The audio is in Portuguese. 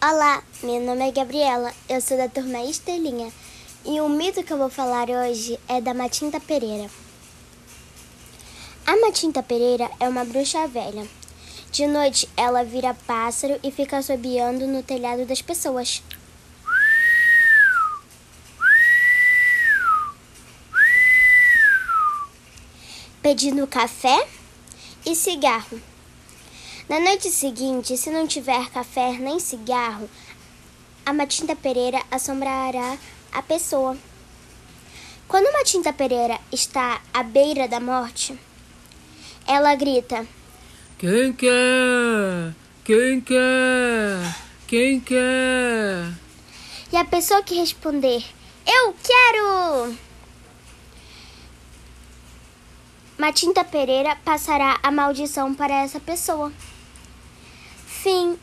Olá, meu nome é Gabriela, eu sou da turma Estrelinha e o mito que eu vou falar hoje é da Matinta Pereira. A Matinta Pereira é uma bruxa velha. De noite, ela vira pássaro e fica assobiando no telhado das pessoas. Pedindo café e cigarro. Na noite seguinte, se não tiver café nem cigarro, a Matinta Pereira assombrará a pessoa. Quando Matinta Pereira está à beira da morte, ela grita: Quem quer? Quem quer? Quem quer? E a pessoa que responder: Eu quero! Matinta Pereira passará a maldição para essa pessoa. Fim.